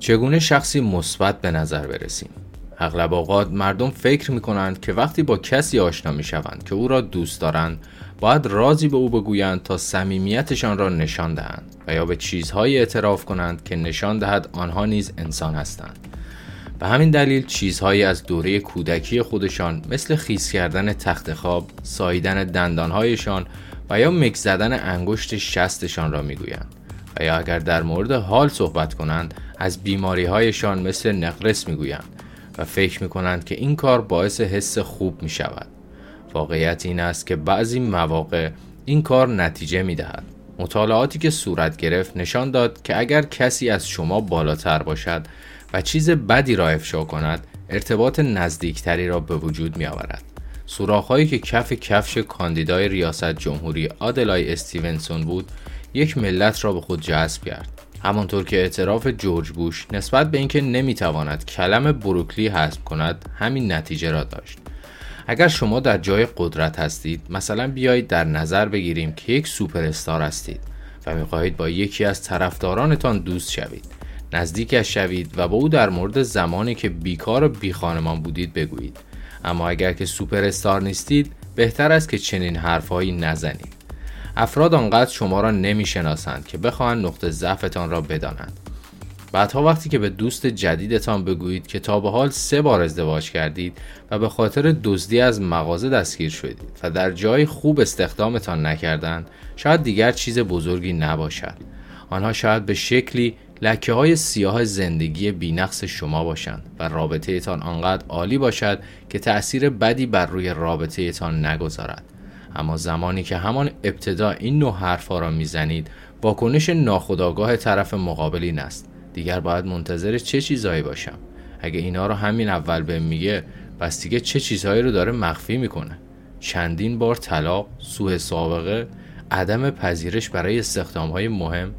چگونه شخصی مثبت به نظر برسیم؟ اغلب اوقات مردم فکر می کنند که وقتی با کسی آشنا می شوند که او را دوست دارند باید رازی به او بگویند تا صمیمیتشان را نشان دهند و یا به چیزهایی اعتراف کنند که نشان دهد آنها نیز انسان هستند. به همین دلیل چیزهایی از دوره کودکی خودشان مثل خیس کردن تخت خواب، ساییدن دندانهایشان و یا مک زدن انگشت شستشان را می‌گویند و یا اگر در مورد حال صحبت کنند از بیماری هایشان مثل نقرس می‌گویند و فکر می کنند که این کار باعث حس خوب می شود. واقعیت این است که بعضی مواقع این کار نتیجه می دهد. مطالعاتی که صورت گرفت نشان داد که اگر کسی از شما بالاتر باشد و چیز بدی را افشا کند ارتباط نزدیکتری را به وجود می آورد. سوراخهایی که کف کفش کاندیدای ریاست جمهوری آدلای استیونسون بود یک ملت را به خود جذب کرد همانطور که اعتراف جورج بوش نسبت به اینکه نمی‌تواند کلم بروکلی حذف کند همین نتیجه را داشت. اگر شما در جای قدرت هستید مثلا بیایید در نظر بگیریم که یک سوپر استار هستید و می‌خواهید با یکی از طرفدارانتان دوست شوید نزدیکش شوید و با او در مورد زمانی که بیکار و بی خانمان بودید بگویید. اما اگر که سوپر استار نیستید بهتر است که چنین حرفهایی نزنید. افراد آنقدر شما را نمی‌شناسند که بخواهند نقطه ضعفتان را بدانند. بعدها وقتی که به دوست جدیدتان بگویید که تا به حال سه بار ازدواج کردید و به خاطر دزدی از مغازه دستگیر شدید و در جای خوب استخدامتان نکردند شاید دیگر چیز بزرگی نباشد. آنها شاید به شکلی لکه های سیاه زندگی بینقص شما باشند و رابطه تان آنقدر عالی باشد که تأثیر بدی بر روی رابطه تان نگذارد. اما زمانی که همان ابتدا این نوع حرفها را می‌زنید واکنش ناخودآگاه طرف مقابل این است. دیگر باید منتظر چه چیزهایی باشم؟ اگه اینا رو همین اول به میگه پس دیگه چه چیزهایی رو داره مخفی می‌کنه؟ چندین بار طلاق سوء سابقه عدم پذیرش برای استخدام های مهم.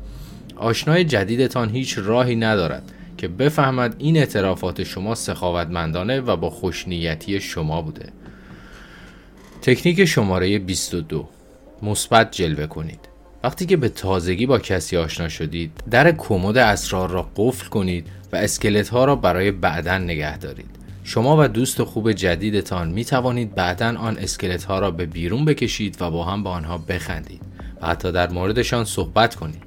آشنای جدیدتان هیچ راهی ندارد که بفهمد این اعترافات شما سخاوتمندانه و با خوشنیتی شما بوده. تکنیک شماره 22 مثبت جلوه کنید. وقتی که به تازگی با کسی آشنا شدید در کمد اسرار را قفل کنید و اسکلت ها را برای بعدا نگه دارید. شما و دوست خوب جدیدتان می توانید بعدا آن اسکلت ها را به بیرون بکشید و با هم با آنها بخندید و حتی در موردشان صحبت کنید.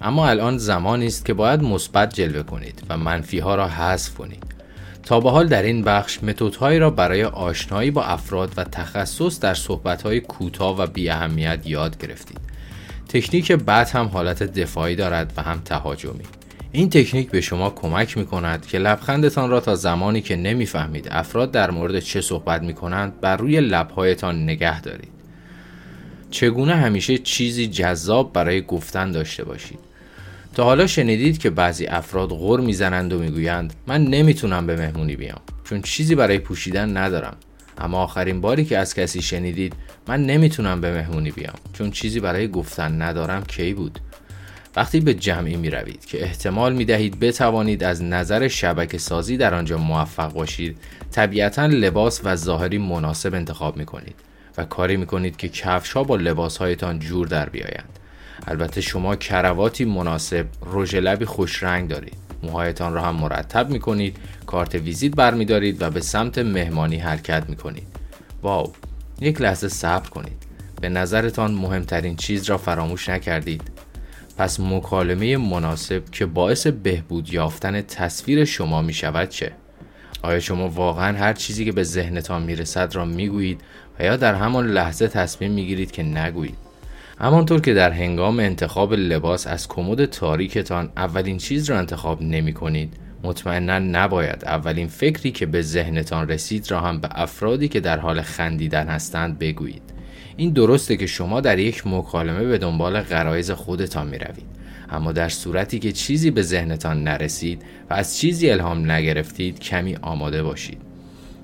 اما الان زمانی است که باید مثبت جلوه کنید و منفی ها را حذف کنید. تا به حال در این بخش متدهایی را برای آشنایی با افراد و تخصص در صحبتهای کوتاه و بی اهمیت یاد گرفتید. تکنیک بعد هم حالت دفاعی دارد و هم تهاجمی. این تکنیک به شما کمک می کند که لبخندتان را تا زمانی که نمی‌فهمید افراد در مورد چه صحبت می کنند بر روی لبهایتان نگه دارید. چگونه همیشه چیزی جذاب برای گفتن داشته باشید. تا حالا شنیدید که بعضی افراد غور می‌زنند و می‌گویند من نمی‌تونم به مهمونی بیام چون چیزی برای پوشیدن ندارم. اما آخرین باری که از کسی شنیدید من نمی‌تونم به مهمونی بیام چون چیزی برای گفتن ندارم کی بود. وقتی به جمعی می روید که احتمال می دهید بتوانید از نظر شبکه سازی در آنجا موفق باشید طبیعتا لباس و ظاهری مناسب انتخاب می کنید و کاری می کنید که کفش ها با لباس هایتان جور در بیایند. البته شما کرواتی مناسب رژ لبی خوش رنگ دارید موهایتان را هم مرتب می کنید کارت ویزیت برمیدارید و به سمت مهمانی حرکت می کنید واو یک لحظه صبر کنید به نظرتان مهمترین چیز را فراموش نکردید پس مکالمه مناسب که باعث بهبود یافتن تصویر شما می شود چه؟ آیا شما واقعا هر چیزی که به ذهنتان می رسد را می گویید و یا در همان لحظه تصمیم می گیرید که نگویید؟ همانطور که در هنگام انتخاب لباس از کمد تاریکتان اولین چیز را انتخاب نمی کنید مطمئنا نباید اولین فکری که به ذهنتان رسید را هم به افرادی که در حال خندیدن هستند بگویید. این درسته که شما در یک مکالمه به دنبال غرایز خودتان می روید. اما در صورتی که چیزی به ذهنتان نرسید و از چیزی الهام نگرفتید کمی آماده باشید.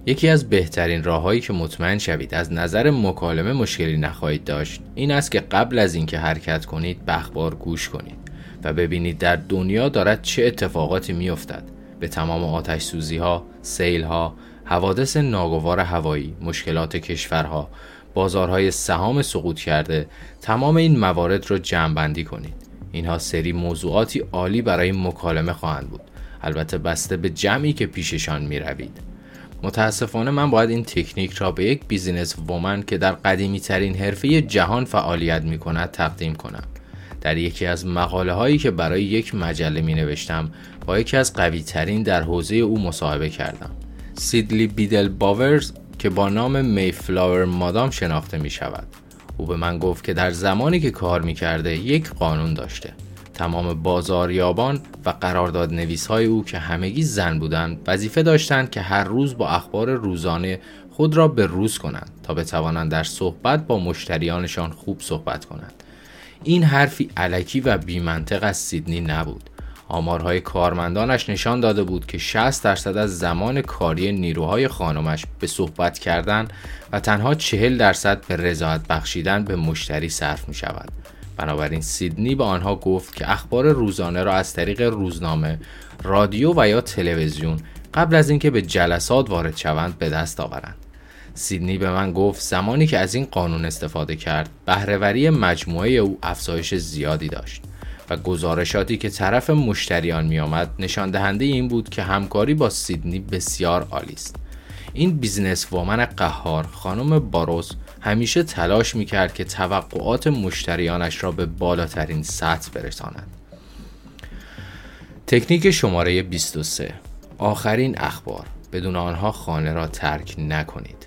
یکی از بهترین راههایی که مطمئن شوید از نظر مکالمه مشکلی نخواهید داشت این است که قبل از اینکه حرکت کنید بخبار گوش کنید و ببینید در دنیا دارد چه اتفاقاتی میافتد. به تمام آتش سوزی ها، سیل ها، حوادث ناگوار هوایی، مشکلات کشورها، بازارهای سهام سقوط کرده تمام این موارد را جمع بندی کنید. اینها سری موضوعاتی عالی برای مکالمه خواهند بود. البته بسته به جمعی که پیششان می روید. متاسفانه من باید این تکنیک را به یک businesswoman که در قدیمی ترین حرفه جهان فعالیت می کند تقدیم کنم. در یکی از مقاله هایی که برای یک مجله می نوشتم با یکی از قوی ترین در حوزه او مصاحبه کردم. سیدنی بیدل باروز که با نام Mayflower Madam شناخته می شود. او به من گفت که در زمانی که کار می کرده یک قانون داشته. تمام بازاریابان و قرارداد نویس های او که همگی زن بودند وظیفه داشتند که هر روز با اخبار روزانه خود را به روز کنند تا بتوانند در صحبت با مشتریانشان خوب صحبت کنند این حرفی علکی و بیمنطق از سیدنی نبود آمارهای کارمندانش نشان داده بود که 60 درصد از زمان کاری نیروهای خانمش به صحبت کردن و تنها 40 درصد به رضایت بخشیدن به مشتری صرف می شود. بنابراین سیدنی به آنها گفت که اخبار روزانه را از طریق روزنامه، رادیو و یا تلویزیون قبل از اینکه به جلسات وارد شوند به دست آورند. سیدنی به من گفت زمانی که از این قانون استفاده کرد بهره‌وری مجموعه او افزایش زیادی داشت و گزارشاتی که طرف مشتریان می آمد نشان دهنده این بود که همکاری با سیدنی بسیار عالی است. این businesswoman قهار خانم باروز همیشه تلاش می کرد که توقعات مشتریانش را به بالاترین سطح برساند. تکنیک شماره 23 آخرین اخبار بدون آنها خانه را ترک نکنید.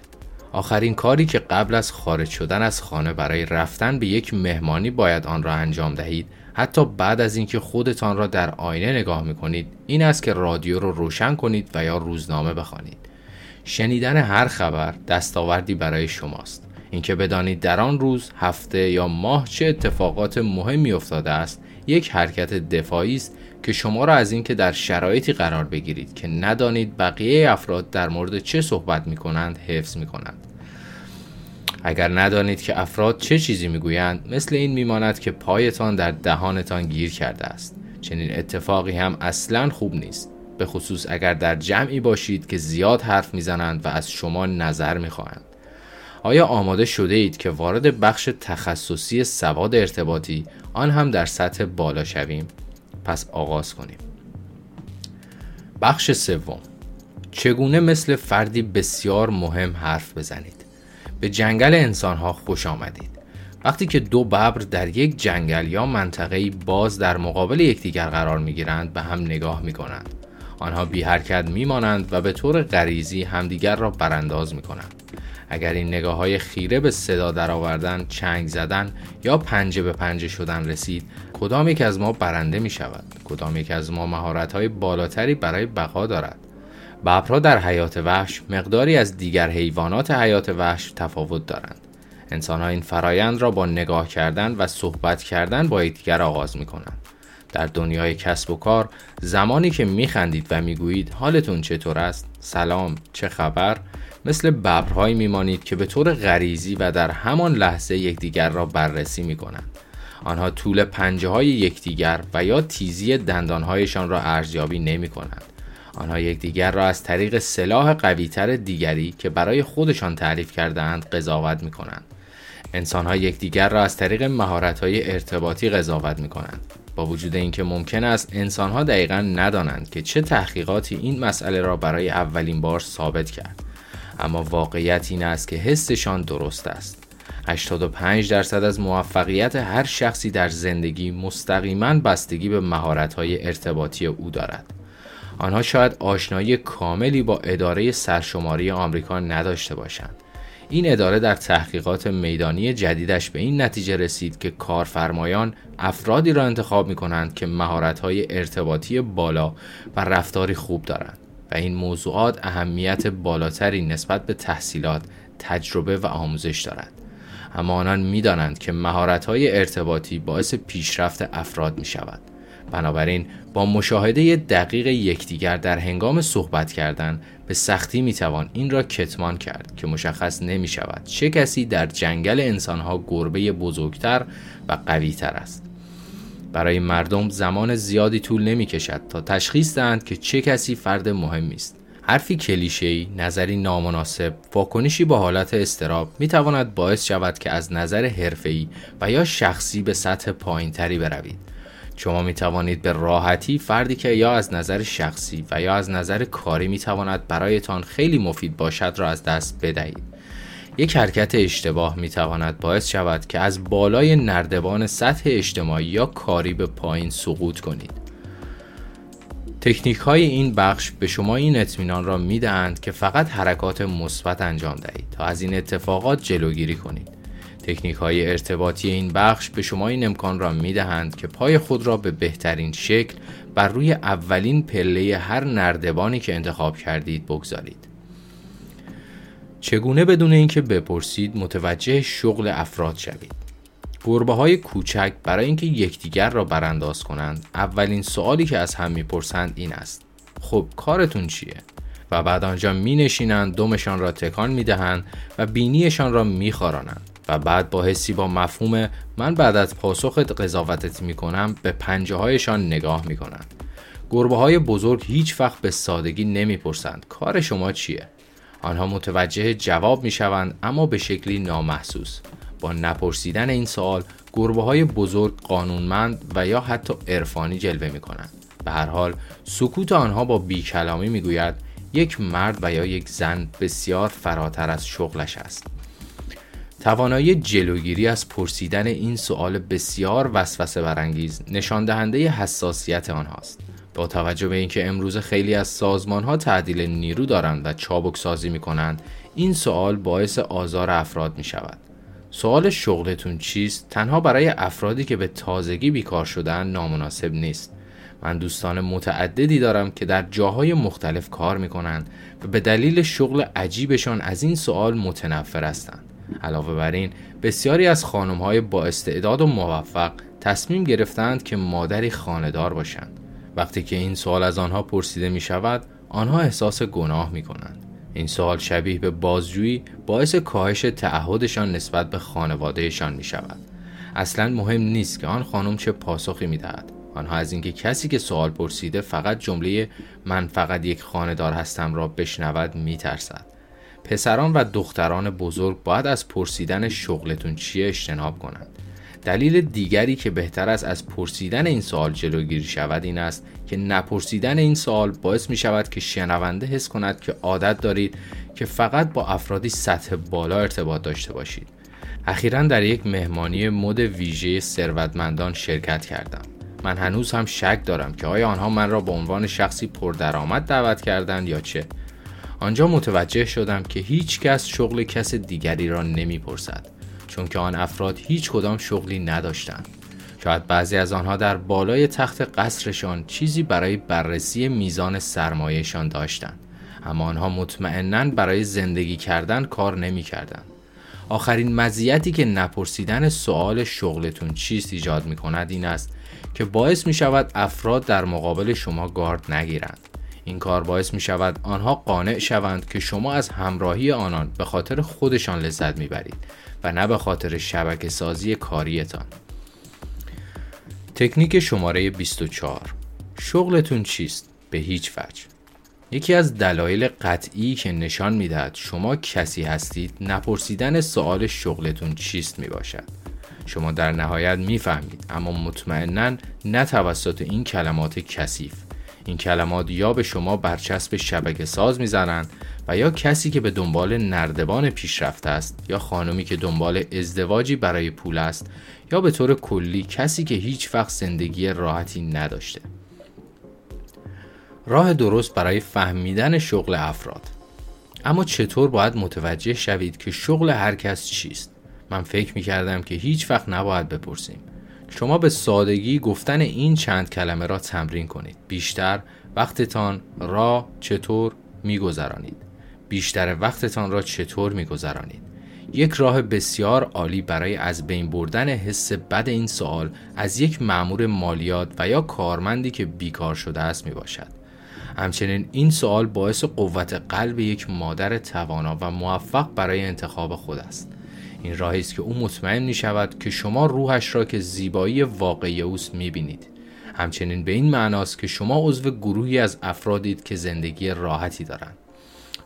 آخرین کاری که قبل از خارج شدن از خانه برای رفتن به یک مهمانی باید آن را انجام دهید حتی بعد از اینکه خودتان را در آینه نگاه می کنید این است که رادیو را روشن کنید و یا روزنامه بخوانید شنیدن هر خبر دستاوردی برای شماست اینکه بدانید در آن روز هفته یا ماه چه اتفاقات مهمی افتاده است یک حرکت دفاعی است که شما را از اینکه در شرایطی قرار بگیرید که ندانید بقیه افراد در مورد چه صحبت می کنند حفظ می کنند. اگر ندانید که افراد چه چیزی می‌گویند مثل این میماند که پایتان در دهانتان گیر کرده است چنین اتفاقی هم اصلا خوب نیست به خصوص اگر در جمعی باشید که زیاد حرف می‌زنند و از شما نظر می‌خواهند آیا آماده شده اید که وارد بخش تخصصی سواد ارتباطی آن هم در سطح بالا شویم؟ پس آغاز کنیم. بخش سوم. چگونه مثل فردی بسیار مهم حرف بزنید؟ به جنگل انسانها خوش آمدید. وقتی که دو ببر در یک جنگل یا منطقه باز در مقابل یکدیگر قرار می گیرند به هم نگاه می کنند. آنها بی حرکت می مانند و به طور غریزی همدیگر را برانداز می کنند. اگر این نگاه های خیره به صدا درآوردن، چنگ زدن یا پنجه به پنجه شدن رسید، کدام یک از ما برنده می شود؟ کدام یک از ما مهارت های بالاتری برای بقا دارد؟ ببرها در حیات وحش مقداری از دیگر حیوانات حیات وحش تفاوت دارند. انسان ها این فرایند را با نگاه کردن و صحبت کردن با یکدیگر آغاز می کنند. در دنیای کسب و کار زمانی که میخندید و می‌گویید حالتون چطور است؟ سلام، چه خبر؟ مثل ببرهایی میمانید که به طور غریزی و در همان لحظه یکدیگر را بررسی می کنند. آنها طول پنجه های یکدیگر و یا تیزی دندانهایشان را ارزیابی نمی کنند. آنها یکدیگر را از طریق سلاح قویتر دیگری که برای خودشان تعریف کردهاند قضاوت می کنند. انسان ها یکدیگر را از طریق مهارت های ارتباطی قضاوت می کنند. با وجود اینکه ممکن است انسان ها دقیقا ندانند که چه تحقیقاتی این مسئله را برای اولین بار ثابت کرد. اما واقعیت این است که حسشان درست است. 85 درصد از موفقیت هر شخصی در زندگی مستقیما بستگی به مهارت‌های ارتباطی او دارد. آنها شاید آشنایی کاملی با اداره سرشماری آمریکا نداشته باشند. این اداره در تحقیقات میدانی جدیدش به این نتیجه رسید که کارفرمایان افرادی را انتخاب می کنند که مهارت‌های ارتباطی بالا و رفتاری خوب دارند و این موضوعات اهمیت بالاتری نسبت به تحصیلات، تجربه و آموزش دارد. اما آنان می‌دانند که مهارت‌های ارتباطی باعث پیشرفت افراد می شود. بنابراین با مشاهده دقیق یکدیگر در هنگام صحبت کردن به سختی می‌توان این را کتمان کرد که مشخص نمی شود چه کسی در جنگل انسانها گربه بزرگتر و قویتر است برای مردم زمان زیادی طول نمی کشد تا تشخیص دهند که چه کسی فرد مهمی است حرفی کلیشه‌ای، نظری نامناسب، واکنشی با حالت استراب می تواند باعث شود که از نظر حرفه‌ای و یا شخصی به سطح پایینتری بروید. شما می توانید به راحتی فردی که یا از نظر شخصی و یا از نظر کاری می تواند برایتان خیلی مفید باشد را از دست بدهید. یک حرکت اشتباه می تواند باعث شود که از بالای نردبان سطح اجتماعی یا کاری به پایین سقوط کنید. تکنیک های این بخش به شما این اطمینان را می دهند که فقط حرکات مثبت انجام دهید تا از این اتفاقات جلوگیری کنید. تکنیک های ارتباطی این بخش به شما این امکان را می دهند که پای خود را به بهترین شکل بر روی اولین پله هر نردبانی که انتخاب کردید بگذارید. چگونه بدون اینکه بپرسید متوجه شغل افراد شوید؟ گربه های کوچک برای اینکه یکدیگر را برانداز کنند اولین سوالی که از هم می‌پرسند این است خب کارتون چیه و بعد آنجا می نشینند دمشان را تکان می دهند و بینیشان را می و بعد با حسی با مفهوم من بعد از پاسخت قضاوتت می کنم به پنجه هایشان نگاه می کنند. گربه های بزرگ هیچ وقت به سادگی نمی پرسند کار شما چیه؟ آنها متوجه جواب می شوند اما به شکلی نامحسوس. با نپرسیدن این سوال گربه های بزرگ قانونمند و یا حتی عرفانی جلوه می کنند. به هر حال سکوت آنها با بیکلامی می گوید یک مرد و یا یک زن بسیار فراتر از شغلش است. توانایی جلوگیری از پرسیدن این سوال بسیار وسوسه برانگیز نشان دهنده حساسیت آنهاست. با توجه به اینکه امروز خیلی از سازمان ها تعدیل نیرو دارند و چابک سازی می کنند این سوال باعث آزار افراد می شود. سوال شغلتون چیست تنها برای افرادی که به تازگی بیکار شدن نامناسب نیست. من دوستان متعددی دارم که در جاهای مختلف کار می کنند و به دلیل شغل عجیبشان از این سوال متنفر هستند. علاوه بر این بسیاری از خانم های با استعداد و موفق تصمیم گرفتند که مادری خاندار باشند. وقتی که این سوال از آنها پرسیده می شود آنها احساس گناه می کنند. این سوال شبیه به بازجویی باعث کاهش تعهدشان نسبت به خانوادهشان می شود. اصلا مهم نیست که آن خانم چه پاسخی می دهد. آنها از اینکه کسی که سوال پرسیده فقط جمله من فقط یک خانهدار هستم را بشنود می. پسران و دختران بزرگ باید از پرسیدن شغلتون چیه اجتناب کنند. دلیل دیگری که بهتر است از پرسیدن این سوال جلوگیری شود این است که نپرسیدن این سوال باعث می شود که شنونده حس کند که عادت دارید که فقط با افرادی سطح بالا ارتباط داشته باشید. اخیرا در یک مهمانی مد ویژه ثروتمندان شرکت کردم. من هنوز هم شک دارم که آیا آنها من را به عنوان شخصی پردرآمد دعوت کردند یا چه؟ آنجا متوجه شدم که هیچ کس شغل کس دیگری را نمی‌پرسد چون که آن افراد هیچ کدام شغلی نداشتند. شاید بعضی از آنها در بالای تخت قصرشان چیزی برای بررسی میزان سرمایهشان داشتند اما آنها مطمئنا برای زندگی کردن کار نمی کردن. آخرین مزیتی که نپرسیدن سوال شغلتون چیست ایجاد می کند این است که باعث می شود افراد در مقابل شما گارد نگیرند این کار باعث می شود آنها قانع شوند که شما از همراهی آنان به خاطر خودشان لذت می برید و نه به خاطر شبکه سازی کاریتان. تکنیک شماره 24 شغلتون چیست؟ به هیچ وجه یکی از دلایل قطعی که نشان می‌دهد شما کسی هستید نپرسیدن سوال شغلتون چیست می باشد. شما در نهایت می‌فهمید اما مطمئنا نه توسط این کلمات کثیف این کلمات یا به شما برچسب شبکه ساز می‌زنند و یا کسی که به دنبال نردبان پیشرفته است یا خانمی که دنبال ازدواجی برای پول است یا به طور کلی کسی که هیچ وقت زندگی راحتی نداشته. راه درست برای فهمیدن شغل افراد. اما چطور باید متوجه شوید که شغل هر کس چیست؟ من فکر می کردم که هیچ وقت نباید بپرسیم. شما به سادگی گفتن این چند کلمه را تمرین کنید بیشتر وقتتان را چطور میگذرانید بیشتر وقتتان را چطور میگذرانید یک راه بسیار عالی برای از بین بردن حس بد این سوال از یک مأمور مالیات و یا کارمندی که بیکار شده است می باشد. همچنین این سوال باعث قوت قلب یک مادر توانا و موفق برای انتخاب خود است. این راهی است که او مطمئن می شود که شما روحش را که زیبایی واقعی اوست می بینید. همچنین به این معناست که شما عضو گروهی از افرادید که زندگی راحتی دارند.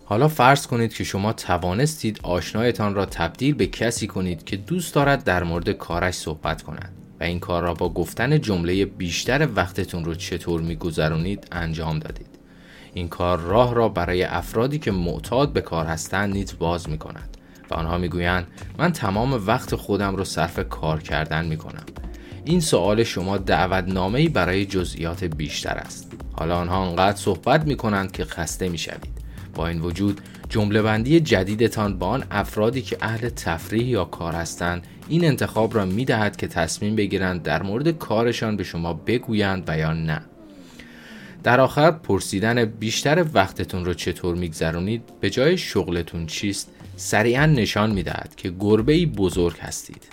حالا فرض کنید که شما توانستید آشنایتان را تبدیل به کسی کنید که دوست دارد در مورد کارش صحبت کند و این کار را با گفتن جمله بیشتر وقتتون رو چطور میگذرونید انجام دادید این کار راه را برای افرادی که معتاد به کار هستند نیز باز می کند و آنها می‌گویند من تمام وقت خودم رو صرف کار کردن می کنم این سوال شما دعوتنامه برای جزئیات بیشتر است. حالا آنها انقدر صحبت می کنند که خسته می شوید با این وجود جمله بندی جدیدتان با آن افرادی که اهل تفریح یا کار هستند این انتخاب را می دهد که تصمیم بگیرند در مورد کارشان به شما بگویند و یا نه. در آخر پرسیدن بیشتر وقتتون رو چطور میگذرونید به جای شغلتون چیست؟ سریعا نشان می‌دهد که گربه بزرگ هستید.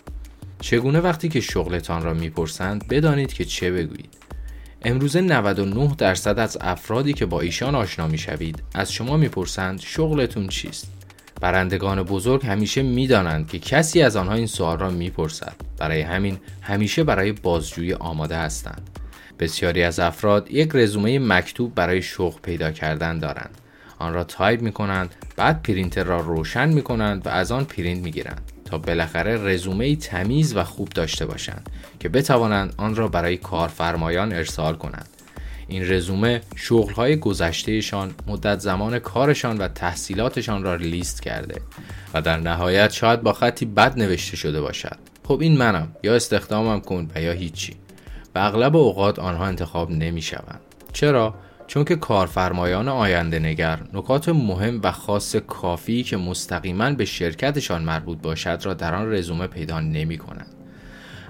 چگونه وقتی که شغلتان را می‌پرسند بدانید که چه بگویید. امروزه 99 درصد از افرادی که با ایشان آشنا می‌شوید از شما می‌پرسند شغلتون چیست. برندگان بزرگ همیشه می‌دانند که کسی از آنها این سوال را می‌پرسد. برای همین همیشه برای بازجویی آماده هستند. بسیاری از افراد یک رزومه مکتوب برای شغل پیدا کردن دارند. آن را تایپ می کنند بعد پرینتر را روشن می کنند و از آن پرینت می گیرند تا بالاخره رزومه تمیز و خوب داشته باشند که بتوانند آن را برای کارفرمایان ارسال کنند این رزومه شغلهای گذشتهشان مدت زمان کارشان و تحصیلاتشان را لیست کرده و در نهایت شاید با خطی بد نوشته شده باشد خب این منم یا استخدامم کن و یا هیچی و اغلب اوقات آنها انتخاب نمی شوند. چرا؟ چون که کارفرمایان آینده نگر نکات مهم و خاص کافی که مستقیما به شرکتشان مربوط باشد را در آن رزومه پیدا نمی کنند.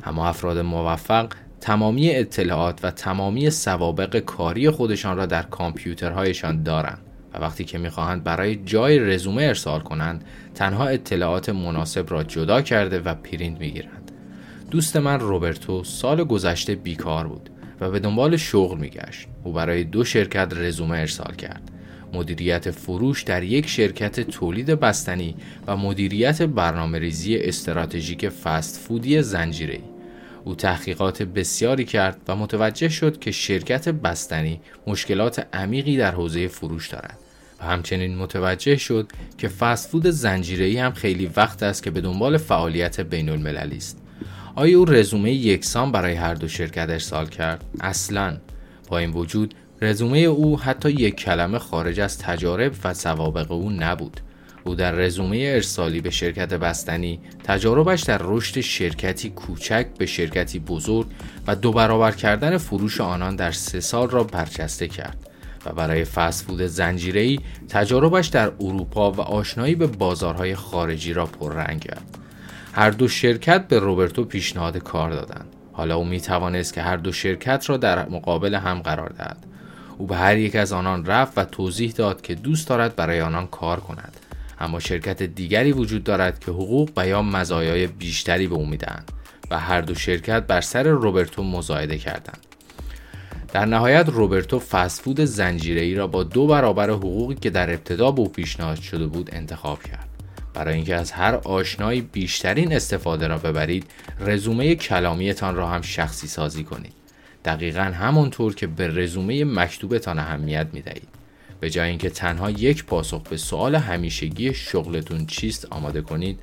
اما افراد موفق تمامی اطلاعات و تمامی سوابق کاری خودشان را در کامپیوترهایشان دارند و وقتی که می‌خواهند برای جای رزومه ارسال کنند تنها اطلاعات مناسب را جدا کرده و پرینت می‌گیرند دوست من روبرتو سال گذشته بیکار بود و به دنبال شغل میگشت. او برای دو شرکت رزومه ارسال کرد. مدیریت فروش در یک شرکت تولید بستنی و مدیریت برنامه ریزی استراتژیک فست فودی زنجیره او تحقیقات بسیاری کرد و متوجه شد که شرکت بستنی مشکلات عمیقی در حوزه فروش دارد. و همچنین متوجه شد که فست فود زنجیره‌ای هم خیلی وقت است که به دنبال فعالیت بین المللی است. آیا او رزومه یکسان برای هر دو شرکت ارسال کرد؟ اصلا. با این وجود رزومه او حتی یک کلمه خارج از تجارب و سوابق او نبود. او در رزومه ارسالی به شرکت بستنی تجاربش در رشد شرکتی کوچک به شرکتی بزرگ و دو برابر کردن فروش آنان در سه سال را برجسته کرد و برای فسفود زنجیره‌ای تجاربش در اروپا و آشنایی به بازارهای خارجی را پررنگ کرد. هر دو شرکت به روبرتو پیشنهاد کار دادند. حالا او می توانست که هر دو شرکت را در مقابل هم قرار دهد. او به هر یک از آنان رفت و توضیح داد که دوست دارد برای آنان کار کند. اما شرکت دیگری وجود دارد که حقوق و یا مزایای بیشتری به او می‌دهند و هر دو شرکت بر سر روبرتو مزایده کردند. در نهایت روبرتو فسفود زنجیره را با دو برابر حقوقی که در ابتدا به او پیشنهاد شده بود انتخاب کرد. برای اینکه از هر آشنایی بیشترین استفاده را ببرید رزومه کلامیتان را هم شخصی سازی کنید. دقیقا همانطور که به رزومه مکتوبتان اهمیت می دهید به جای اینکه تنها یک پاسخ به سوال همیشگی شغلتون چیست آماده کنید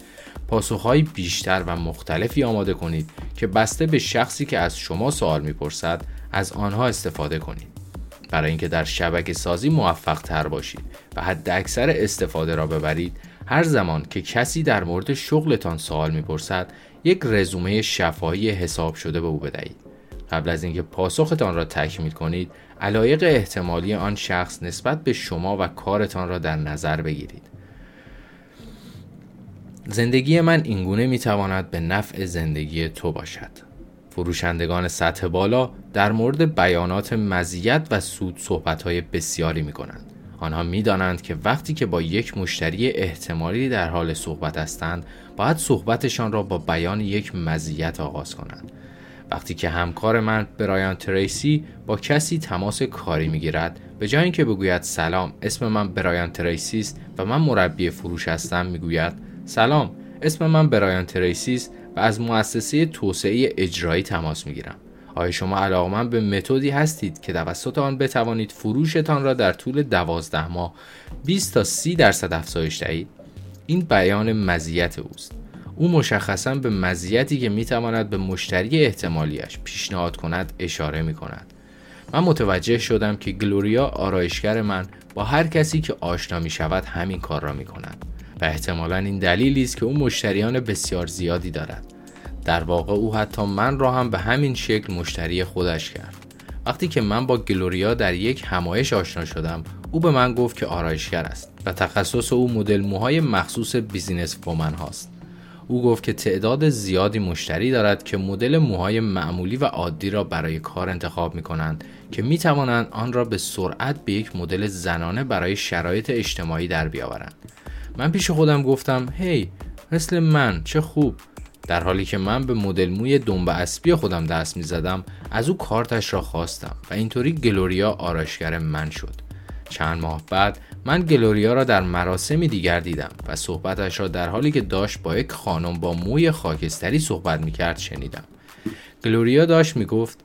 پاسخهایی بیشتر و مختلفی آماده کنید که بسته به شخصی که از شما سوال می‌پرسد از آنها استفاده کنید. برای اینکه در شبکه سازی موفق تر باشید و حد اکثر استفاده را ببرید هر زمان که کسی در مورد شغلتان سوال می‌پرسد یک رزومه شفاهی حساب شده به او بدهید. قبل از اینکه پاسختان را تکمیل کنید علایق احتمالی آن شخص نسبت به شما و کارتان را در نظر بگیرید. زندگی من اینگونه می‌تواند به نفع زندگی تو باشد. فروشندگان سطح بالا در مورد بیانات مزیت و سود صحبتهای بسیاری می کنند. آنها می‌دانند که وقتی که با یک مشتری احتمالی در حال صحبت هستند باید صحبتشان را با بیان یک مزیت آغاز کنند. وقتی که همکار من برایان تریسی با کسی تماس کاری می‌گیرد به جای اینکه بگوید سلام اسم من برایان تریسی است و من مربی فروش هستم می‌گوید سلام اسم من برایان تریسی است و از مؤسسه توسعه اجرایی تماس می‌گیرم. آیا شما علاقمند به متدی هستید که توسط آن بتوانید فروشتان را در طول دوازده ماه 20 تا 30 درصد افزایش دهید این بیان مزیت اوست او مشخصا به مزیتی که می‌تواند به مشتری احتمالیش پیشنهاد کند اشاره می کند. من متوجه شدم که گلوریا آرایشگر من با هر کسی که آشنا می شود همین کار را می کند و احتمالا این دلیلی است که او مشتریان بسیار زیادی دارد. در واقع او حتی من را هم به همین شکل مشتری خودش کرد. وقتی که من با گلوریا در یک همایش آشنا شدم او به من گفت که آرایشگر است و تخصص او مدل موهای مخصوص بیزینس فومن هاست او گفت که تعداد زیادی مشتری دارد که مدل موهای معمولی و عادی را برای کار انتخاب می کنند که می توانند آن را به سرعت به یک مدل زنانه برای شرایط اجتماعی در بیاورند. من پیش خودم گفتم هی مثل من چه خوب در حالی که من به مدل موی دنبه اسبی خودم دست می زدم از او کارتش را خواستم و اینطوری گلوریا آرایشگر من شد. چند ماه بعد من گلوریا را در مراسمی دیگر دیدم و صحبتش را در حالی که داشت با یک خانم با موی خاکستری صحبت می کرد شنیدم. گلوریا داشت می گفت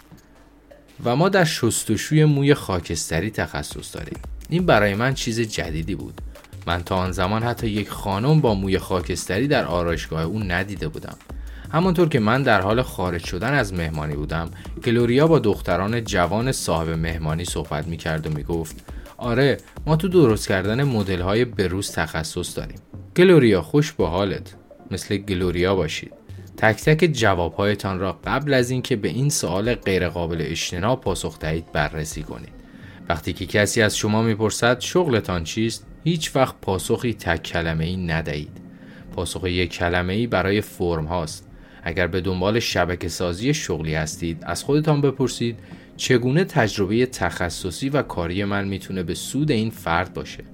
و ما در شستشوی موی خاکستری تخصص داریم. این برای من چیز جدیدی بود. من تا آن زمان حتی یک خانم با موی خاکستری در آرایشگاه او ندیده بودم. همانطور که من در حال خارج شدن از مهمانی بودم گلوریا با دختران جوان صاحب مهمانی صحبت می کرد و می گفت آره ما تو درست کردن مدل های بروز تخصص داریم. گلوریا خوش به حالت. مثل گلوریا باشید. تک تک جوابهایتان را قبل از اینکه به این سوال غیرقابل اجتناب پاسخ دهید بررسی کنید. وقتی که کسی از شما می‌پرسد شغلتان چیست؟ هیچ وقت پاسخی تک کلمه ای ندهید. پاسخ یک کلمه ای برای فرم هاست. اگر به دنبال شبکه سازی شغلی هستید از خودتان بپرسید چگونه تجربه تخصصی و کاری من می‌تونه به سود این فرد باشه.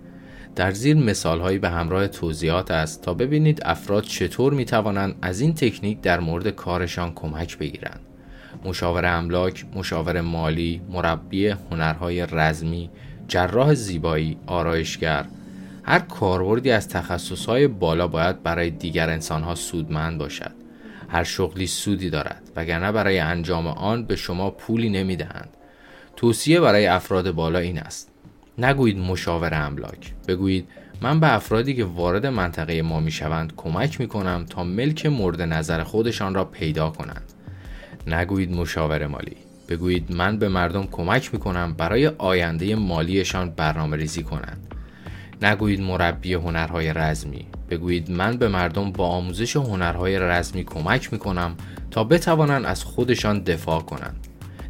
در زیر مثال هایی به همراه توضیحات است تا ببینید افراد چطور می توانند از این تکنیک در مورد کارشان کمک بگیرند. مشاور املاک، مشاور مالی، مربی هنرهای رزمی، جراح زیبایی، آرایشگر هر کاربردی از تخصصهای بالا باید برای دیگر انسانها سودمند باشد. هر شغلی سودی دارد وگرنه برای انجام آن به شما پولی نمی‌دهند. توصیه برای افراد بالا این است. نگویید مشاور املاک بگویید من به افرادی که وارد منطقه ما می شوند کمک می کنم تا ملک مورد نظر خودشان را پیدا کنند نگویید مشاور مالی بگویید من به مردم کمک می کنم برای آینده مالیشان برنامه ریزی کنند نگویید مربی هنرهای رزمی. بگویید من به مردم با آموزش هنرهای رزمی کمک می کنم تا بتوانند از خودشان دفاع کنند.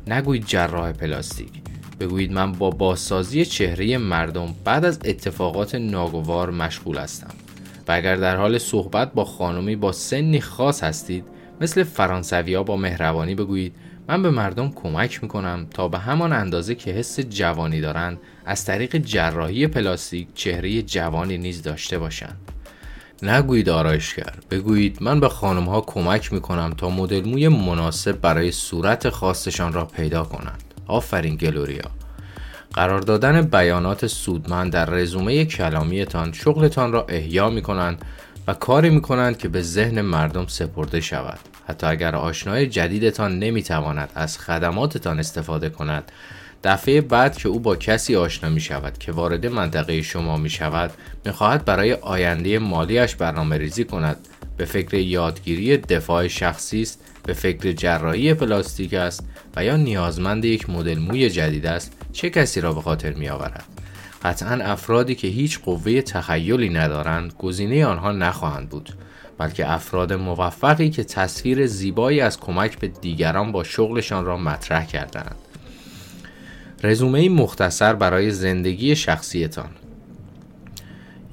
نگویید جراح پلاستیک. بگویید من با بازسازی چهره مردم بعد از اتفاقات ناگوار مشغول هستم. و اگر در حال صحبت با خانمی با سنی خاص هستید مثل فرانسوی با مهربانی بگویید من به مردم کمک می‌کنم تا به همان اندازه که حس جوانی دارند از طریق جراحی پلاستیک چهره جوانی نیز داشته باشند نگویید آرایشگر بگویید من به خانم ها کمک می‌کنم تا مدل موی مناسب برای صورت خاصشان را پیدا کنند. آفرین گلوریا. قرار دادن بیانات سودمند در رزومه کلامیتان شغلتان را احیا می کنند و کاری می کنند که به ذهن مردم سپرده شود. حتی اگر آشنای جدیدتان نمی تواند از خدماتتان استفاده کند دفعه بعد که او با کسی آشنا می شود که وارد منطقه شما می شود می خواهد برای آینده مالیش برنامه ریزی کند. به فکر یادگیری دفاع شخصی است به فکر جراحی پلاستیک است و یا نیازمند یک مدل موی جدید است چه کسی را به خاطر می آورد قطعا افرادی که هیچ قوه تخیلی ندارند گزینه آنها نخواهند بود. بلکه افراد موفقی که تصویر زیبایی از کمک به دیگران با شغلشان را مطرح کردند رزومه مختصر برای زندگی شخصیتان.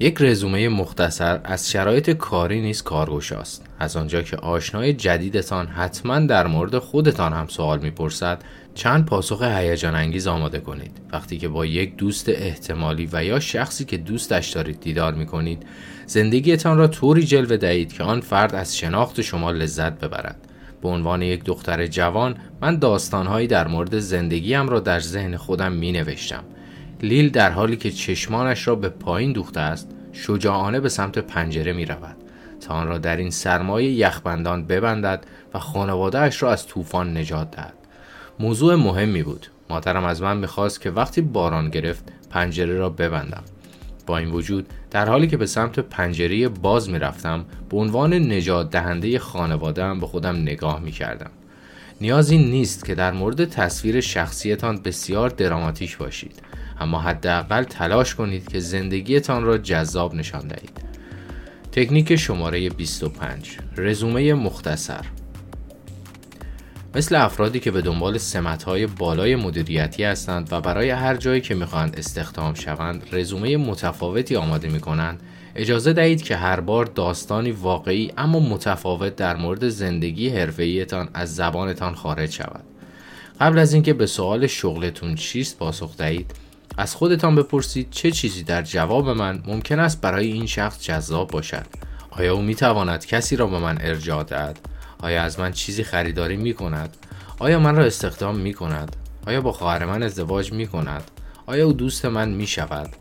یک رزومه مختصر از شرایط کاری نیز کارگشاست از آنجا که آشنای جدیدتان حتما در مورد خودتان هم سوال می‌پرسد چند پاسخ هیجان انگیز آماده کنید. وقتی که با یک دوست احتمالی و یا شخصی که دوستش دارید دیدار می کنید زندگیتان را طوری جلوه دهید که آن فرد از شناخت شما لذت ببرد. به عنوان یک دختر جوان من داستانهایی در مورد زندگیم را در ذهن خودم می نوشتم لیل در حالی که چشمانش را به پایین دوخته است شجاعانه به سمت پنجره می رود. تا آن را در این سرمایه یخبندان ببندد و خانوادهش را از طوفان نجات دهد. موضوع مهمی بود. مادرم از من می‌خواست که وقتی باران گرفت پنجره را ببندم. با این وجود در حالی که به سمت پنجره باز می رفتم به عنوان نجات دهنده خانوادم به خودم نگاه می کردم. نیازی نیست که در مورد تصویر شخصیتان بسیار دراماتیک باشید اما حداقل تلاش کنید که زندگیتان را جذاب نشان دهید. تکنیک شماره 25 رزومه مختصر. مثل افرادی که به دنبال سمتهای بالای مدیریتی هستند و برای هر جایی که می‌خواهند استخدام شوند رزومه متفاوتی آماده می کنند اجازه دهید که هر بار داستانی واقعی اما متفاوت در مورد زندگی حرفه‌ایتان از زبانتان خارج شود. قبل از اینکه به سوال شغلتون چیست پاسخ دهید از خودتان بپرسید چه چیزی در جواب من ممکن است برای این شخص جذاب باشد. آیا او می تواند کسی را به من ارجاع دهد؟ آیا از من چیزی خریداری می کند آیا من را استخدام می کند آیا با خواهر من ازدواج می کند آیا او دوست من می شود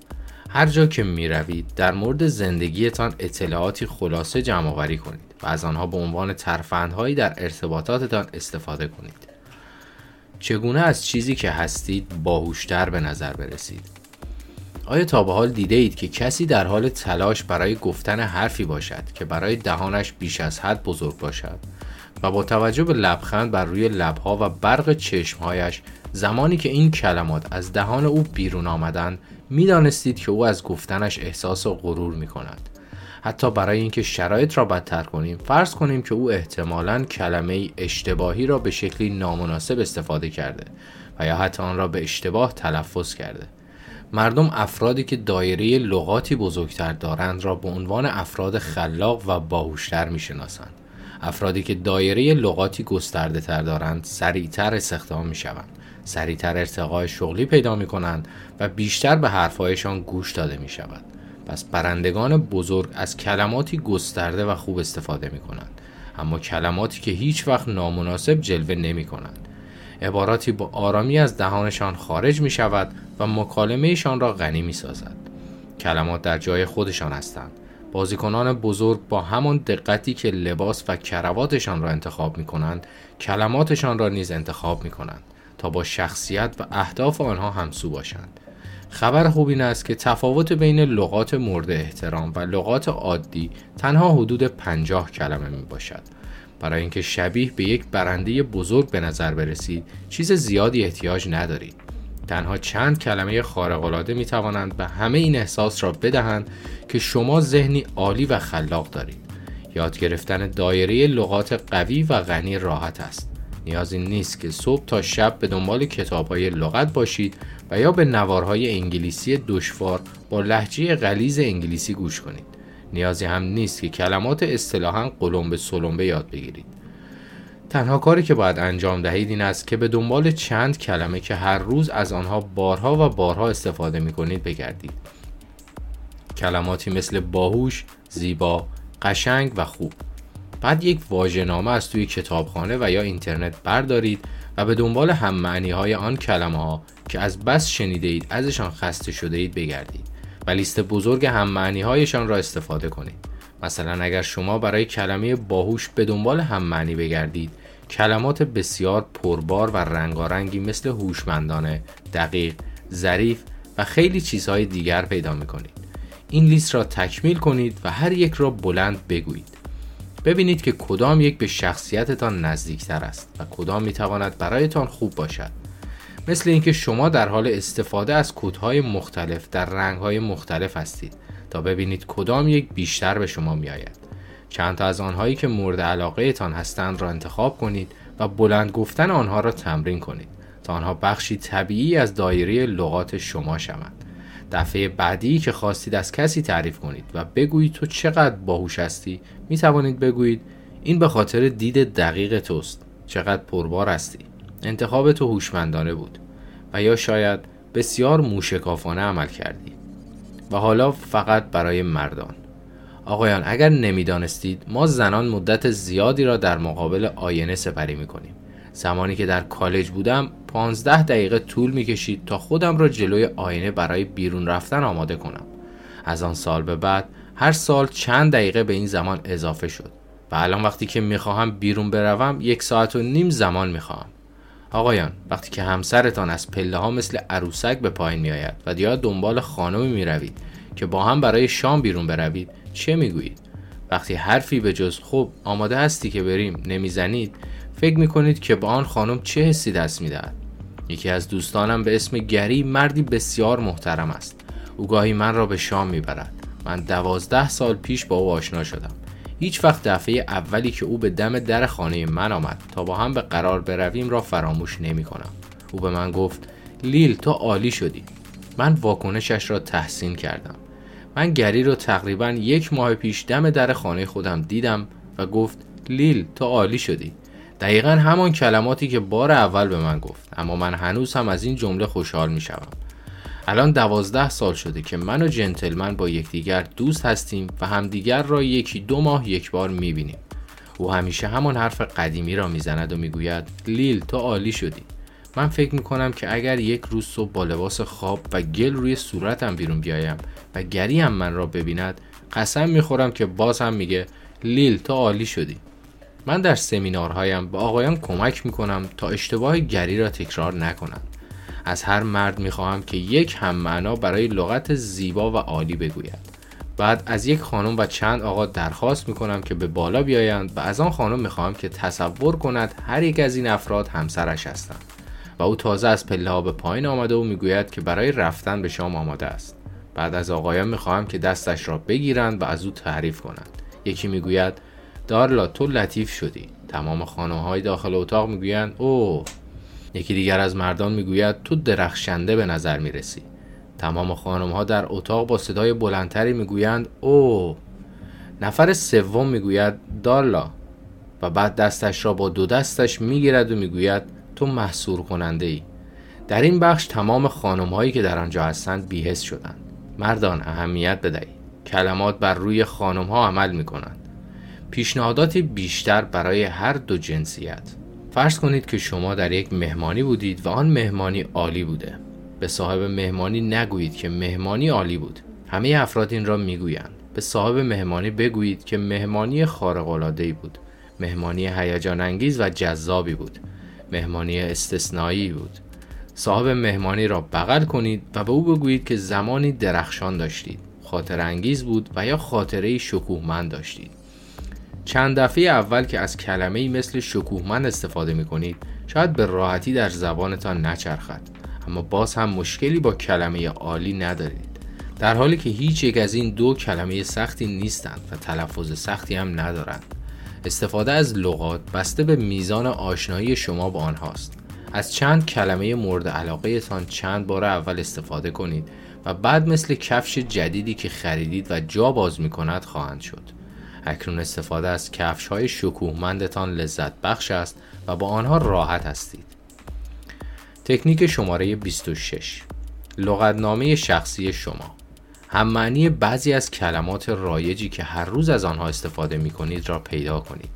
هر جا که می روید در مورد زندگیتان اطلاعاتی خلاصه جمع آوری کنید و از آنها به عنوان ترفندهایی در ارتباطاتتان استفاده کنید. چگونه از چیزی که هستید باهوشتر به نظر برسید؟ آیا تا به حال دیده اید که کسی در حال تلاش برای گفتن حرفی باشد که برای دهانش بیش از حد بزرگ باشد؟ و با توجه به لبخند بر روی لبها و برق چشمهایش زمانی که این کلمات از دهان او بیرون آمدند می‌دانستید که او از گفتنش احساس و غرور می کند. حتی برای اینکه شرایط را بدتر کنیم فرض کنیم که او احتمالا کلمه اشتباهی را به شکلی نامناسب استفاده کرده و یا حتی آن را به اشتباه تلفظ کرده مردم افرادی که دایره لغاتی بزرگتر دارند را به عنوان افراد خلاق و باهوشتر می‌شناسند افرادی که دایره لغاتی گسترده تر دارند سریعتر استخدام می شوند سریعتر ارتقای شغلی پیدا می کنند و بیشتر به حرفهایشان گوش داده می شود پس برندگان بزرگ از کلماتی گسترده و خوب استفاده می کنند اما کلماتی که هیچ وقت نامناسب جلوه نمی کنند عباراتی با آرامی از دهانشان خارج می شود و مکالمهشان را غنی می سازد کلمات در جای خودشان هستند. بازیکنان بزرگ با همان دقتی که لباس و کرواتشان را انتخاب می کنند کلماتشان را نیز انتخاب می کنند تا با شخصیت و اهداف آنها همسو باشند خبر خوب این است که تفاوت بین لغات مورد احترام و لغات عادی تنها حدود پنجاه کلمه می باشد. برای اینکه شبیه به یک برنده بزرگ به نظر برسید چیز زیادی احتیاج ندارید. تنها چند کلمه خارق‌العاده می توانند به همه این احساس را بدهند که شما ذهنی عالی و خلاق دارید. یاد گرفتن دایره لغات قوی و غنی راحت است. نیازی نیست که صبح تا شب به دنبال های لغت باشید و یا به نوارهای انگلیسی دشوار با لحجه غلیز انگلیسی گوش کنید. نیازی هم نیست که کلمات اصطلاحا قلمبه سلمبه یاد بگیرید. تنها کاری که باید انجام دهید این است که به دنبال چند کلمه که هر روز از آنها بارها و بارها استفاده می کنید بگردید. کلماتی مثل باهوش، زیبا، قشنگ و خوب. بعد یک واژه‌نامه از توی کتابخانه و یا اینترنت بردارید و به دنبال هم معنی های آن کلمه ها که از بس شنیده اید ازشان خسته شده اید بگردید و لیست بزرگ هم معنی هایشان را استفاده کنید مثلا اگر شما برای کلمه باهوش به دنبال هم معنی بگردید کلمات بسیار پربار و رنگارنگی مثل هوشمندانه، دقیق، ظریف و خیلی چیزهای دیگر پیدا می کنید. این لیست را تکمیل کنید و هر یک را بلند بگویید. ببینید که کدام یک به شخصیتتان نزدیکتر است و کدام می‌تواند برایتان خوب باشد مثل اینکه شما در حال استفاده از کودهای مختلف در رنگهای مختلف هستید تا ببینید کدام یک بیشتر به شما میآید چند تا از آنهایی که مورد علاقه تان هستند را انتخاب کنید و بلند گفتن آنها را تمرین کنید تا آنها بخشی طبیعی از دایره لغات شما شوند. دفعه بعدی که خواستید از کسی تعریف کنید و بگویید تو چقدر باهوش هستی می توانید بگویید این به خاطر دید دقیق توست چقدر پربار هستی. انتخاب تو هوشمندانه بود و یا شاید بسیار موشکافانه عمل کردی. و حالا فقط برای مردان. آقایان اگر نمی‌دانستید ما زنان مدت زیادی را در مقابل آینه سپری می کنیم زمانی که در کالج بودم 15 دقیقه طول می کشید تا خودم را جلوی آینه برای بیرون رفتن آماده کنم. از آن سال به بعد هر سال چند دقیقه به این زمان اضافه شد و الان وقتی که می‌خواهم بیرون بروم یک ساعت و نیم زمان می‌خواهم. آقایان وقتی که همسرتان از پله ها مثل عروسک به پایین می آید و یا دنبال خانمی می روید که با هم برای شام بیرون بروید. چه می‌گویید؟ وقتی حرفی به جز خب آماده هستی که بریم نمی‌زنید فکر می‌کنید که با آن خانم چه حسی دست می‌دهد؟ یکی از دوستانم به اسم گری مردی بسیار محترم است. او گاهی من را به شام می‌برد. من دوازده سال پیش با او آشنا شدم. هیچ وقت دفعه اولی که او به دم در خانه من آمد تا با هم به قرار برویم را فراموش نمی کنم. او به من گفت لیل تو عالی شدی. من واکنشش را تحسین کردم. من گری را تقریبا یک ماه پیش دم در خانه خودم دیدم و گفت لیل تو عالی شدی دقیقا همان کلماتی که بار اول به من گفت اما من هنوز هم از این جمله خوشحال می شوم. الان دوازده سال شده که من و جنتلمن با یکدیگر دوست هستیم و همدیگر را یکی دو ماه یک بار می بینیم. او همیشه همان حرف قدیمی را می‌زند و می‌گوید لیل تو عالی شدی من فکر می‌کنم که اگر یک روز صبح با لباس خواب و گل روی صورتم بیرون بیایم و گری هم من را ببیند قسم می‌خورم که باز هم میگه لیل تو عالی شدی. من در سمینارهایم به آقایان کمک می‌کنم تا اشتباه گری را تکرار نکنند. از هر مرد می‌خواهم که یک هم معنا برای لغت زیبا و عالی بگوید. بعد از یک خانم و چند آقا درخواست می‌کنم که به بالا بیایند و از آن خانم می‌خواهم که تصور کند هر یک از این افراد همسرش هستند. و او تازه از پله ها به پایین آمده و می‌گوید که برای رفتن به شام آماده است. بعد از آقایان می‌خواهم که دستش را بگیرند و از او تعریف کنند. یکی می‌گوید دارلا تو لطیف شدی. تمام خانه های داخل اتاق می‌گویند اوه. یکی دیگر از مردان می‌گوید تو درخشنده به نظر می‌رسی. تمام خانم ها در اتاق با صدای بلندتری می‌گویند او نفر سوم می‌گوید دارلا. و بعد دستش را با دو دستش می‌گیرد و می‌گوید تو محصور کننده ای در این بخش تمام خانم هایی که در آنجا هستند بیهس شدند. مردان اهمیت بدهید کلمات بر روی خانم ها عمل می کنند پیشنهاداتی بیشتر برای هر دو جنسیت. فرض کنید که شما در یک مهمانی بودید و آن مهمانی عالی بوده. به صاحب مهمانی نگویید که مهمانی عالی بود. همه افراد این را می‌گویند. به صاحب مهمانی بگویید که مهمانی خارق العاده بود. مهمانی هیجان انگیز و جذابی بود. مهمانی استثنایی بود. صاحب مهمانی را بغل کنید و به او بگویید که زمانی درخشان داشتید خاطر انگیز بود و یا خاطره شکوهمند داشتید. چند دفعه اول که از کلمه مثل شکوهمند استفاده می کنید شاید به راحتی در زبانتان نچرخد. اما باز هم مشکلی با کلمه عالی ندارید. در حالی که هیچ یک از این دو کلمه سختی نیستند و تلفظ سختی هم ندارند. استفاده از لغات بسته به میزان آشنایی شما با آنهاست. از چند کلمه مورد علاقه تان چند بار اول استفاده کنید و بعد مثل کفش جدیدی که خریدید و جا باز می کند خواهند شد. اکنون استفاده از کفش های شکوهمندتان لذت بخش است و با آنها راحت هستید. تکنیک شماره 26 لغتنامه شخصی شما. هم معنی بعضی از کلمات رایجی که هر روز از آنها استفاده می کنید را پیدا کنید.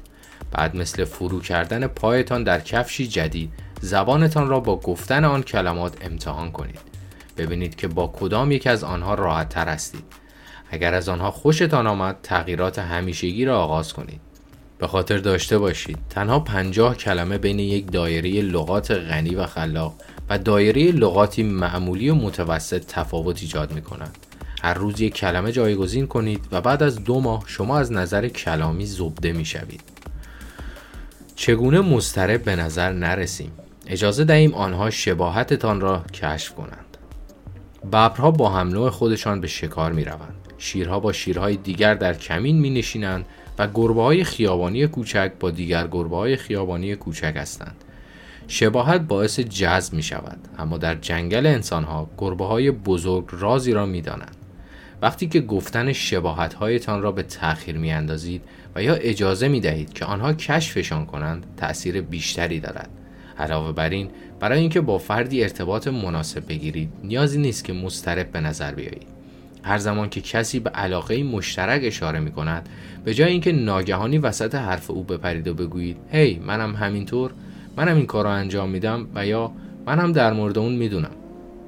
بعد مثل فرو کردن پایتان در کفشی جدید زبانتان را با گفتن آن کلمات امتحان کنید. ببینید که با کدام یک از آنها راحت تر هستید. اگر از آنها خوشتان آمد تغییرات همیشگی را آغاز کنید. به خاطر داشته باشید تنها پنجاه کلمه بین یک دایره لغات غنی و خلاق و دایره لغاتی معمولی و متوسط تفاوت ایجاد می کنند. هر روز یک کلمه جایگزین کنید و بعد از دو ماه شما از نظر کلامی زبده می شوید. چگونه مسترب به نظر نرسیم؟ اجازه دهیم آنها شباهتتان را کشف کنند. ببرها با هم خودشان به شکار می روند. شیرها با شیرهای دیگر در کمین می نشینند و گربه های خیابانی کوچک با دیگر گربه های خیابانی کوچک هستند. شباهت باعث جذب می شود اما در جنگل انسان ها گربه های بزرگ رازی را می دانند. وقتی که گفتن شباهت هایتان را به تأخیر می اندازید و یا اجازه می دهید که آنها کشفشان کنند تأثیر بیشتری دارد. علاوه بر این برای اینکه با فردی ارتباط مناسب بگیرید نیازی نیست که مسترب به نظر بیایید. هر زمان که کسی به علاقه مشترک اشاره می کند به جای اینکه ناگهانی وسط حرف او بپرید و بگویید هی hey, منم همینطور منم این کار را انجام میدم و یا منم در مورد اون می‌دونم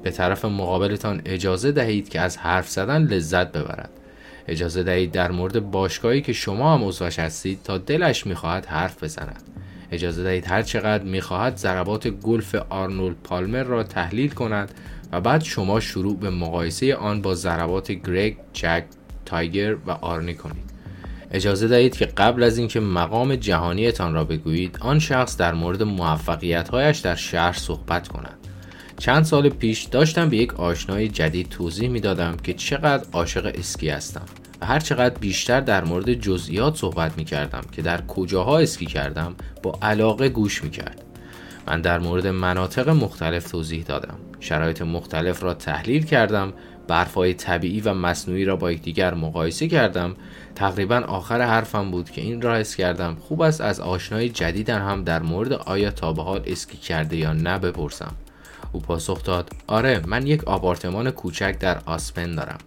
به طرف مقابلتان اجازه دهید که از حرف زدن لذت ببرد. اجازه دهید در مورد باشگاهی که شما هم عضوش هستید تا دلش می‌خواهد حرف بزند. اجازه دهید هر چقدر می‌خواهد ضربات گلف آرنولد پالمر را تحلیل کند و بعد شما شروع به مقایسه آن با ضربات گرگ، جک، تایگر و آرنی کنید. اجازه دهید که قبل از اینکه مقام جهانیتان را بگویید آن شخص در مورد موفقیتهایش در شهر صحبت کند. چند سال پیش داشتم به یک آشنای جدید توضیح می دادم که چقدر عاشق اسکی هستم و هر چقدر بیشتر در مورد جزئیات صحبت می کردم که در کجاها اسکی کردم با علاقه گوش می کرد. من در مورد مناطق مختلف توضیح دادم. شرایط مختلف را تحلیل کردم برفای طبیعی و مصنوعی را با یکدیگر مقایسه کردم. تقریبا آخر حرفم بود که این را حس کردم. خوب است از آشنای جدیدن هم در مورد آیا تا به حال اسکی کرده یا نه بپرسم. او پاسخ داد. آره من یک آپارتمان کوچک در آسپن دارم.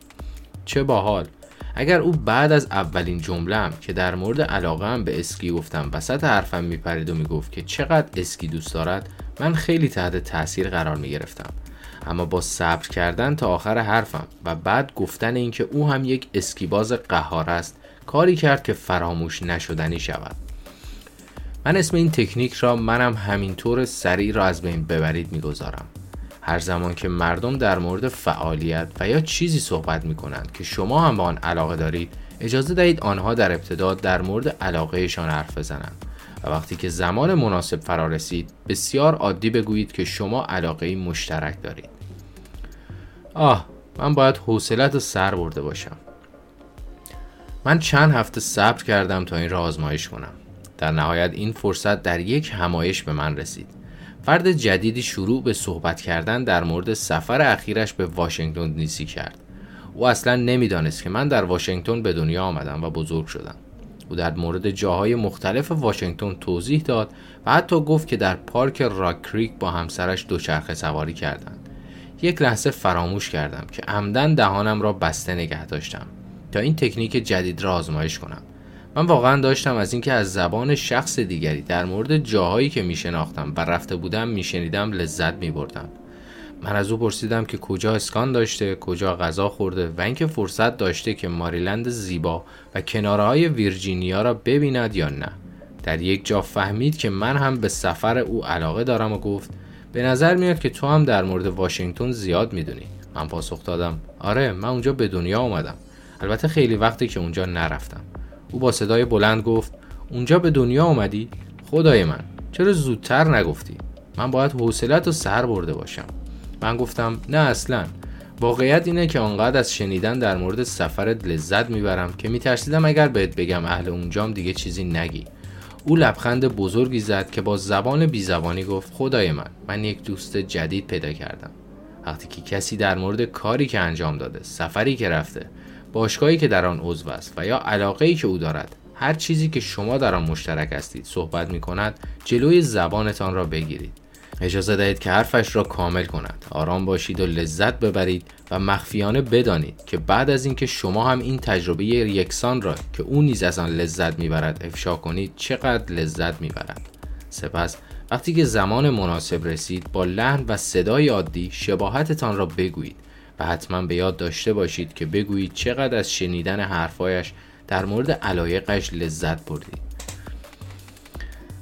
چه باحال. اگر او بعد از اولین جملم که در مورد علاقه به اسکی گفتم وسط حرفم میپرید و می‌گفت که چقدر اسکی دوست دارد من خیلی تحت تاثیر قرار می‌گرفتم. اما با صبر کردن تا آخر حرفم و بعد گفتن اینکه او هم یک اسکیباز قهار است کاری کرد که فراموش نشدنی شود. من اسم این تکنیک را منم همینطور سریع را از بین ببرید می‌گذارم. هر زمان که مردم در مورد فعالیت و یا چیزی صحبت می کنند که شما هم به آن علاقه دارید اجازه دهید آنها در ابتدا در مورد علاقهشان حرف بزنند. و وقتی که زمان مناسب فرا رسید بسیار عادی بگویید که شما علاقه مشترک دارید. آه من باید حوصلت سر برده باشم. من چند هفته صبر کردم تا این را آزمایش کنم. در نهایت این فرصت در یک همایش به من رسید. فرد جدیدی شروع به صحبت کردن در مورد سفر اخیرش به واشنگتن دیسی کرد. او اصلا نمی‌دانست که من در واشنگتن به دنیا آمدم و بزرگ شدم. او در مورد جاهای مختلف واشنگتن توضیح داد و حتی گفت که در پارک راک کریک با همسرش دوچرخه سواری کردند. یک لحظه فراموش کردم که عمدن دهانم را بسته نگه داشتم تا این تکنیک جدید را آزمایش کنم. من واقعا داشتم از اینکه از زبان شخص دیگری در مورد جاهایی که میشناختم و رفته بودم میشنیدم لذت میبردم. من از او پرسیدم که کجا اسکان داشته کجا غذا خورده و اینکه فرصت داشته که ماریلند زیبا و کناره های ویرجینیا را ببیند یا نه. در یک جا فهمید که من هم به سفر او علاقه دارم و گفت به نظر میاد که تو هم در مورد واشنگتن زیاد می‌دونی. من پاسخ دادم آره من اونجا به دنیا اومدم. البته خیلی وقتی که اونجا نرفتم. او با صدای بلند گفت اونجا به دنیا اومدی؟ خدای من چرا زودتر نگفتی؟ من باید حوصلت و سر برده باشم. من گفتم نه اصلا. واقعیت اینه که آنقدر از شنیدن در مورد سفرت لذت می‌برم که میترسیدم اگر بهت بگم اهل اونجام دیگه چیزی نگی. او لبخند بزرگی زد که با زبان بیزبانی گفت خدای من من یک دوست جدید پیدا کردم. وقتی که کسی در مورد کاری که انجام داده سفری که رفته باشگاهی که در آن عضو است و یا علاقه ای که او دارد هر چیزی که شما در آن مشترک هستید صحبت می کند جلوی زبانتان را بگیرید. اجازه دهید که حرفش را کامل کند. آرام باشید و لذت ببرید و مخفیانه بدانید که بعد از اینکه شما هم این تجربه یکسان را که او نیز از آن لذت می‌برد افشا کنید چقدر لذت می‌برد. سپس وقتی که زمان مناسب رسید با لحن و صدای عادی شباهتتان را بگویید. حتما به یاد داشته باشید که بگویید چقدر از شنیدن حرفایش در مورد علایقش لذت بردید.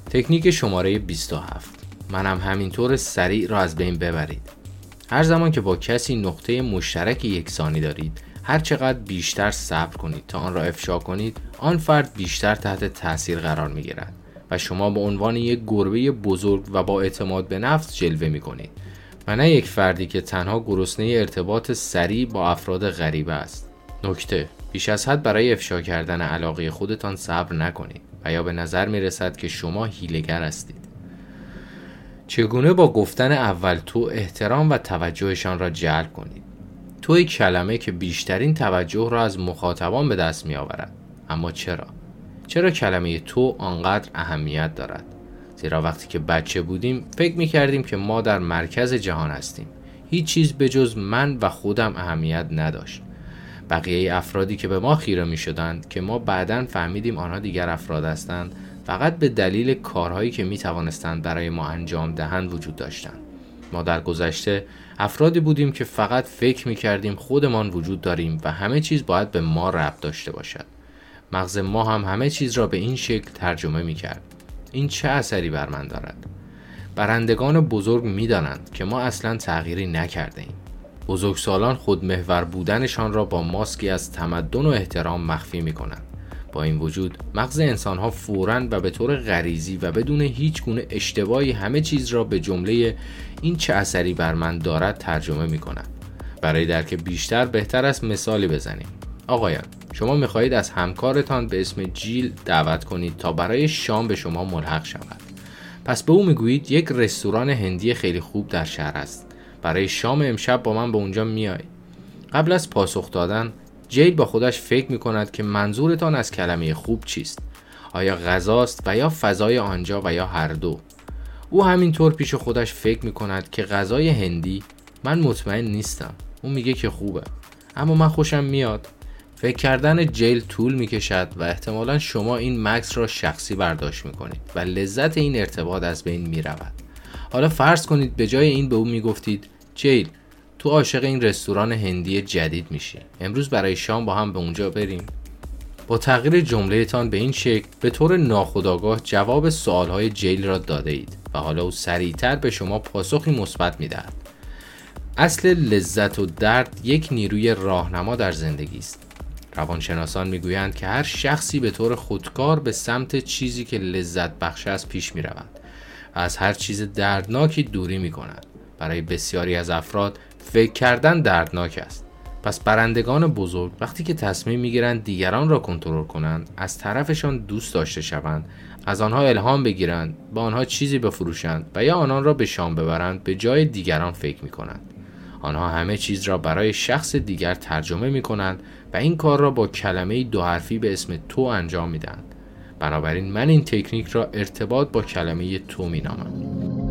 تکنیک شماره 27 منم همینطور سریع را از بین ببرید. هر زمان که با کسی نقطه مشترک یکسانی دارید هر چقدر بیشتر صبر کنید تا آن را افشا کنید آن فرد بیشتر تحت تاثیر قرار می گیرد و شما به عنوان یک گربه بزرگ و با اعتماد به نفس جلوه می کنید و نه یک فردی که تنها گرسنه ارتباط سریع با افراد غریبه است. نکته بیش از حد برای افشا کردن علاقه خودتان صبر نکنید و یا به نظر می رسد که شما هیلگر هستید. چگونه با گفتن اول تو احترام و توجهشان را جلب کنید؟ توی کلمه که بیشترین توجه را از مخاطبان به دست می آورد اما چرا؟ چرا کلمه تو آنقدر اهمیت دارد؟ زیرا وقتی که بچه بودیم فکر می کردیم که ما در مرکز جهان هستیم. هیچ چیز به جز من و خودم اهمیت نداشت. بقیه افرادی که به ما خیره می شدند که ما بعدا فهمیدیم آنها دیگر افراد هستند فقط به دلیل کارهایی که می توانستند برای ما انجام دهند وجود داشتند. ما در گذشته افرادی بودیم که فقط فکر می کردیم خودمان وجود داریم و همه چیز باید به ما ربط داشته باشد. مغز ما هم همه چیز را به این شکل ترجمه می کرد این چه اثری بر من دارد برندگان بزرگ می دانند که ما اصلا تغییری نکرده ایم بزرگسالان خودمحور بودنشان را با ماسکی از تمدن و احترام مخفی می کنند. با این وجود مغز انسان ها فوراً و به طور غریزی و بدون هیچ گونه اشتباهی همه چیز را به جمله این چه اثری بر من دارد ترجمه می کنند. برای درک بیشتر بهتر است مثالی بزنیم. آقایان شما می‌خواهید از همکارتان به اسم جیل دعوت کنید تا برای شام به شما ملحق شود. پس به او می‌گویید یک رستوران هندی خیلی خوب در شهر است. برای شام امشب با من به اونجا میای. قبل از پاسخ دادن جیل با خودش فکر می کند که منظورتان از کلمه خوب چیست آیا غذاست و یا فضای آنجا و یا هر دو او همینطور پیش خودش فکر می کند که غذای هندی من مطمئن نیستم او میگه که خوبه اما من خوشم میاد فکر کردن جیل طول می کشد و احتمالا شما این مکس را شخصی برداشت می کنید و لذت این ارتباط از بین می رود. حالا فرض کنید به جای این به او می گفتید جیل تو عاشق این رستوران هندی جدید میشی. امروز برای شام با هم به اونجا بریم. با تغییر جملهتان به این شکل به طور ناخودآگاه جواب سوالهای جیل را داده اید و حالا او سریعتر به شما پاسخی مثبت می‌دهد. اصل لذت و درد یک نیروی راهنما در زندگی است. روانشناسان می‌گویند که هر شخصی به طور خودکار به سمت چیزی که لذت بخش است پیش می روند و از هر چیز دردناکی دوری می کند. برای بسیاری از افراد فکر کردن دردناک است پس برندگان بزرگ وقتی که تصمیم می‌گیرند دیگران را کنترل کنند از طرفشان دوست داشته شوند از آنها الهام بگیرند با آنها چیزی بفروشند و یا آنان را به شام ببرند به جای دیگران فکر می کنند آنها همه چیز را برای شخص دیگر ترجمه می کنند و این کار را با کلمه دو حرفی به اسم تو انجام می دهند. بنابراین من این تکنیک را ارتباط با کلمه تو می نامم.